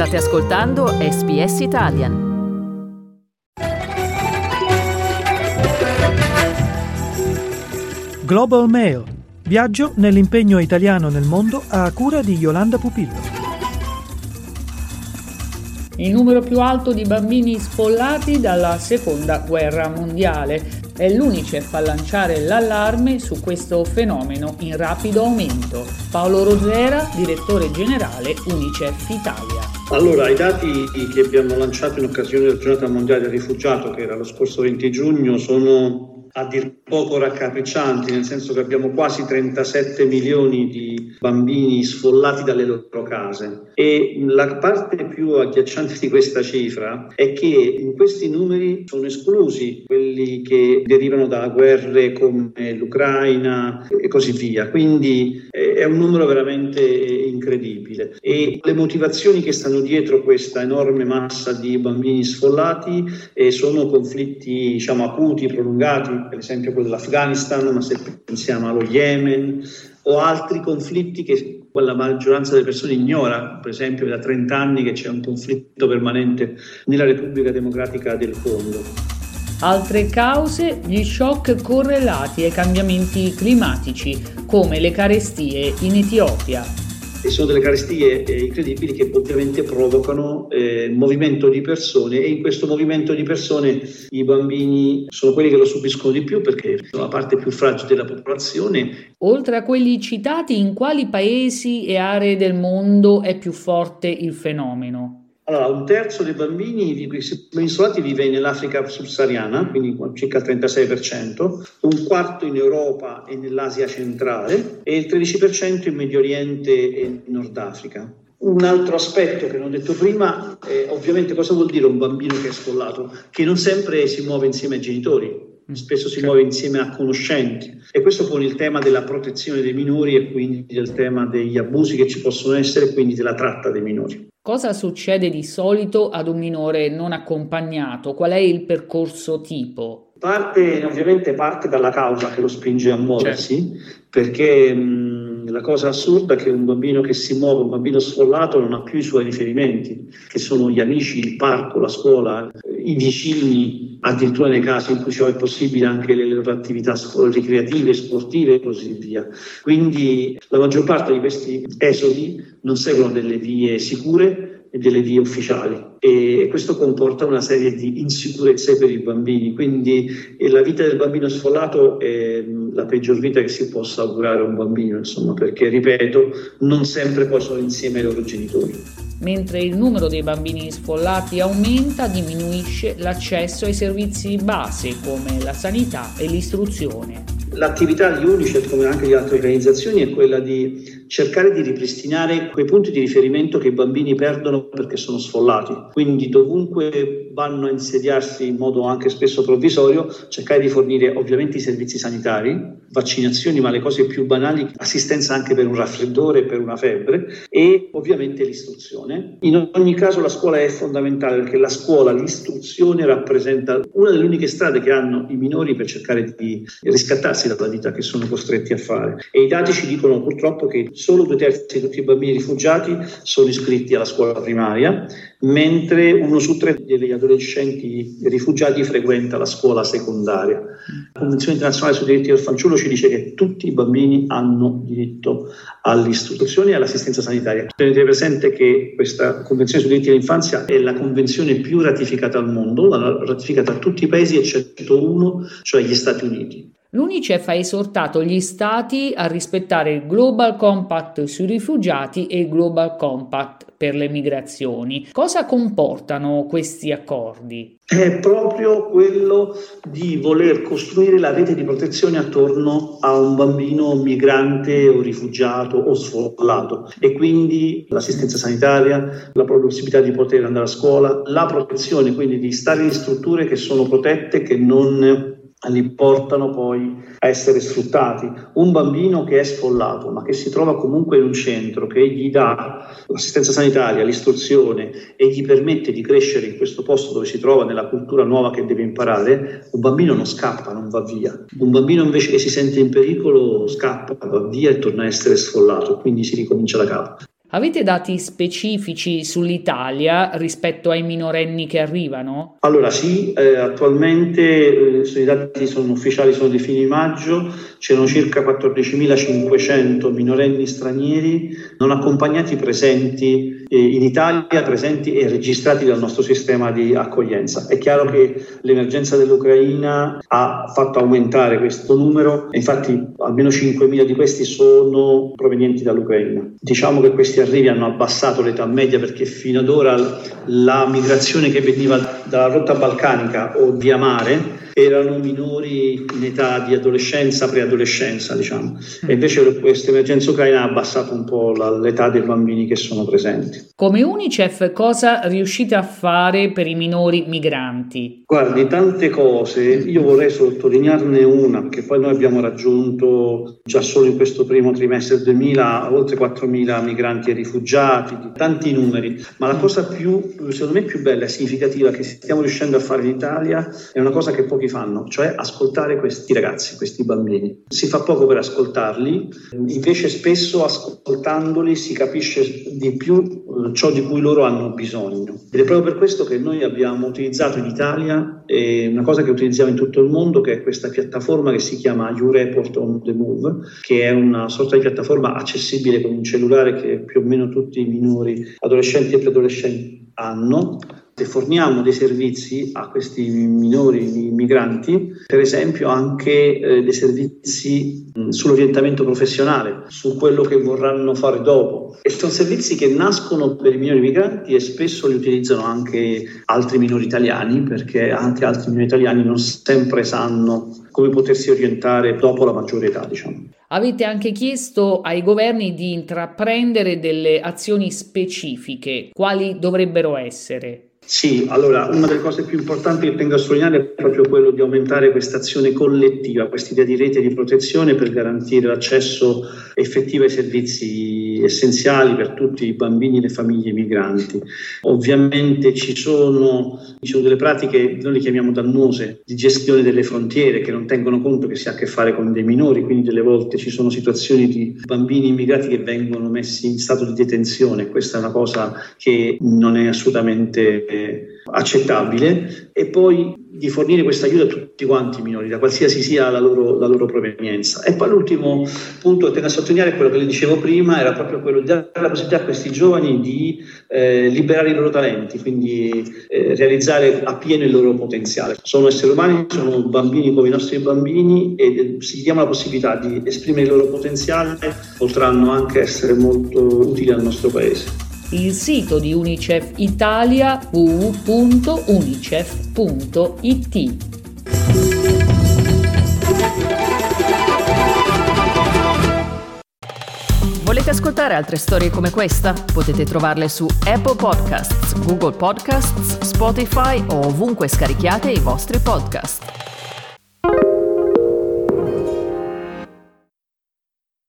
State ascoltando SBS Italian. Global Mail. Viaggio nell'impegno italiano nel mondo a cura di Yolanda Pupillo. Il numero più alto di bambini sfollati dalla seconda guerra mondiale. È l'Unicef a lanciare l'allarme su questo fenomeno in rapido aumento. Paolo Rosera, direttore generale Unicef Italia. Allora, i dati che abbiamo lanciato in occasione della giornata mondiale del rifugiato, che era lo scorso 20 giugno, sono a dir poco raccapriccianti, nel senso che abbiamo quasi 37 milioni di bambini sfollati dalle loro case. E la parte più agghiacciante di questa cifra è che in questi numeri sono esclusi quelli che derivano da guerre come l'Ucraina e così via. Quindi è un numero veramente incredibile. E le motivazioni che stanno dietro questa enorme massa di bambini sfollati eh, sono conflitti diciamo, acuti, prolungati, per esempio quello dell'Afghanistan, ma se pensiamo allo Yemen o altri conflitti che la maggioranza delle persone ignora, per esempio da 30 anni che c'è un conflitto permanente nella Repubblica Democratica del Congo. Altre cause, gli shock correlati ai cambiamenti climatici, come le carestie in Etiopia, e sono delle carestie eh, incredibili che ovviamente provocano eh, movimento di persone e in questo movimento di persone i bambini sono quelli che lo subiscono di più perché sono la parte più fragile della popolazione. Oltre a quelli citati, in quali paesi e aree del mondo è più forte il fenomeno? Allora, un terzo dei bambini isolati vive nell'Africa subsahariana, quindi circa il 36%, un quarto in Europa e nell'Asia centrale e il 13% in Medio Oriente e Nord Africa. Un altro aspetto che non ho detto prima è ovviamente cosa vuol dire un bambino che è sfollato, che non sempre si muove insieme ai genitori, spesso si muove insieme a conoscenti e questo pone il tema della protezione dei minori e quindi del tema degli abusi che ci possono essere e quindi della tratta dei minori. Cosa succede di solito ad un minore non accompagnato? Qual è il percorso tipo? Parte, ovviamente parte dalla causa che lo spinge a muoversi, certo. perché mh, la cosa assurda è che un bambino che si muove, un bambino sfollato, non ha più i suoi riferimenti, che sono gli amici, il parco, la scuola, i vicini, addirittura nei casi in cui ciò è possibile anche le loro attività ricreative, sportive e così via. Quindi la maggior parte di questi esodi non seguono delle vie sicure e delle vie ufficiali e questo comporta una serie di insicurezze per i bambini, quindi la vita del bambino sfollato è la peggior vita che si possa augurare a un bambino, insomma, perché ripeto, non sempre poi sono insieme ai loro genitori. Mentre il numero dei bambini sfollati aumenta, diminuisce l'accesso ai servizi base come la sanità e l'istruzione. L'attività di Unicef, come anche di altre organizzazioni, è quella di cercare di ripristinare quei punti di riferimento che i bambini perdono perché sono sfollati. Quindi dovunque vanno a insediarsi in modo anche spesso provvisorio, cercare di fornire ovviamente i servizi sanitari, vaccinazioni, ma le cose più banali, assistenza anche per un raffreddore, per una febbre e ovviamente l'istruzione. In ogni caso la scuola è fondamentale perché la scuola, l'istruzione rappresenta una delle uniche strade che hanno i minori per cercare di riscattarsi dalla vita che sono costretti a fare. E i dati ci dicono purtroppo che solo due terzi di tutti i bambini rifugiati sono iscritti alla scuola primaria, mentre uno su tre degli adolescenti rifugiati frequenta la scuola secondaria. La Convenzione internazionale sui diritti del fanciullo ci dice che tutti i bambini hanno diritto all'istruzione e all'assistenza sanitaria. Tenete presente che questa Convenzione sui diritti dell'infanzia è la convenzione più ratificata al mondo, ratificata da tutti i paesi eccetto uno, cioè gli Stati Uniti. L'UNICEF ha esortato gli Stati a rispettare il Global Compact sui rifugiati e il Global Compact per le migrazioni. Cosa comportano questi accordi? È proprio quello di voler costruire la rete di protezione attorno a un bambino migrante o rifugiato o sfollato e quindi l'assistenza sanitaria, la possibilità di poter andare a scuola, la protezione, quindi di stare in strutture che sono protette, che non li portano poi a essere sfruttati. Un bambino che è sfollato, ma che si trova comunque in un centro che gli dà l'assistenza sanitaria, l'istruzione e gli permette di crescere in questo posto dove si trova, nella cultura nuova che deve imparare, un bambino non scappa, non va via. Un bambino invece che si sente in pericolo scappa, va via e torna a essere sfollato, quindi si ricomincia da capo. Avete dati specifici sull'Italia rispetto ai minorenni che arrivano? Allora sì, eh, attualmente eh, i dati sono ufficiali, sono di fine maggio, c'erano circa 14.500 minorenni stranieri non accompagnati presenti eh, in Italia, presenti e registrati dal nostro sistema di accoglienza. È chiaro che l'emergenza dell'Ucraina ha fatto aumentare questo numero, infatti almeno 5.000 di questi sono provenienti dall'Ucraina. Diciamo che questi arrivi hanno abbassato l'età media perché fino ad ora la migrazione che veniva dalla rotta balcanica o via mare erano minori in età di adolescenza, preadolescenza, diciamo. E invece questa emergenza ucraina ha abbassato un po' la, l'età dei bambini che sono presenti. Come Unicef cosa riuscite a fare per i minori migranti? Guardi, tante cose. Io vorrei sottolinearne una, che poi noi abbiamo raggiunto già solo in questo primo trimestre del 2000 oltre 4.000 migranti e rifugiati, tanti numeri. Ma la cosa più, secondo me, più bella e significativa che stiamo riuscendo a fare in Italia è una cosa che pochi fanno, cioè ascoltare questi ragazzi, questi bambini. Si fa poco per ascoltarli, invece spesso ascoltandoli si capisce di più eh, ciò di cui loro hanno bisogno. Ed è proprio per questo che noi abbiamo utilizzato in Italia eh, una cosa che utilizziamo in tutto il mondo, che è questa piattaforma che si chiama YouReport on the Move, che è una sorta di piattaforma accessibile con un cellulare che più o meno tutti i minori, adolescenti e preadolescenti hanno e forniamo dei servizi a questi minori migranti, per esempio anche eh, dei servizi mh, sull'orientamento professionale, su quello che vorranno fare dopo. E sono servizi che nascono per i minori migranti e spesso li utilizzano anche altri minori italiani, perché anche altri minori italiani non sempre sanno come potersi orientare dopo la maggiore età, diciamo. Avete anche chiesto ai governi di intraprendere delle azioni specifiche. Quali dovrebbero essere? Sì, allora una delle cose più importanti che tengo a sottolineare è proprio quello di aumentare questa azione collettiva, questa idea di rete di protezione per garantire l'accesso effettivo ai servizi essenziali per tutti i bambini e le famiglie migranti. Ovviamente ci sono, ci sono delle pratiche, noi le chiamiamo dannose, di gestione delle frontiere che non tengono conto che si ha a che fare con dei minori, quindi delle volte ci sono situazioni di bambini immigrati che vengono messi in stato di detenzione. Questa è una cosa che non è assolutamente accettabile e poi di fornire questo aiuto a tutti quanti i minori, da qualsiasi sia la loro, la loro provenienza. E poi l'ultimo punto che tengo a sottolineare, quello che le dicevo prima, era proprio quello di dare la possibilità a questi giovani di eh, liberare i loro talenti, quindi eh, realizzare appieno il loro potenziale. Sono esseri umani, sono bambini come i nostri bambini e se gli diamo la possibilità di esprimere il loro potenziale potranno anche essere molto utili al nostro Paese il sito di Unicef Italia www.unicef.it. Volete ascoltare altre storie come questa? Potete trovarle su Apple Podcasts, Google Podcasts, Spotify o ovunque scarichiate i vostri podcast.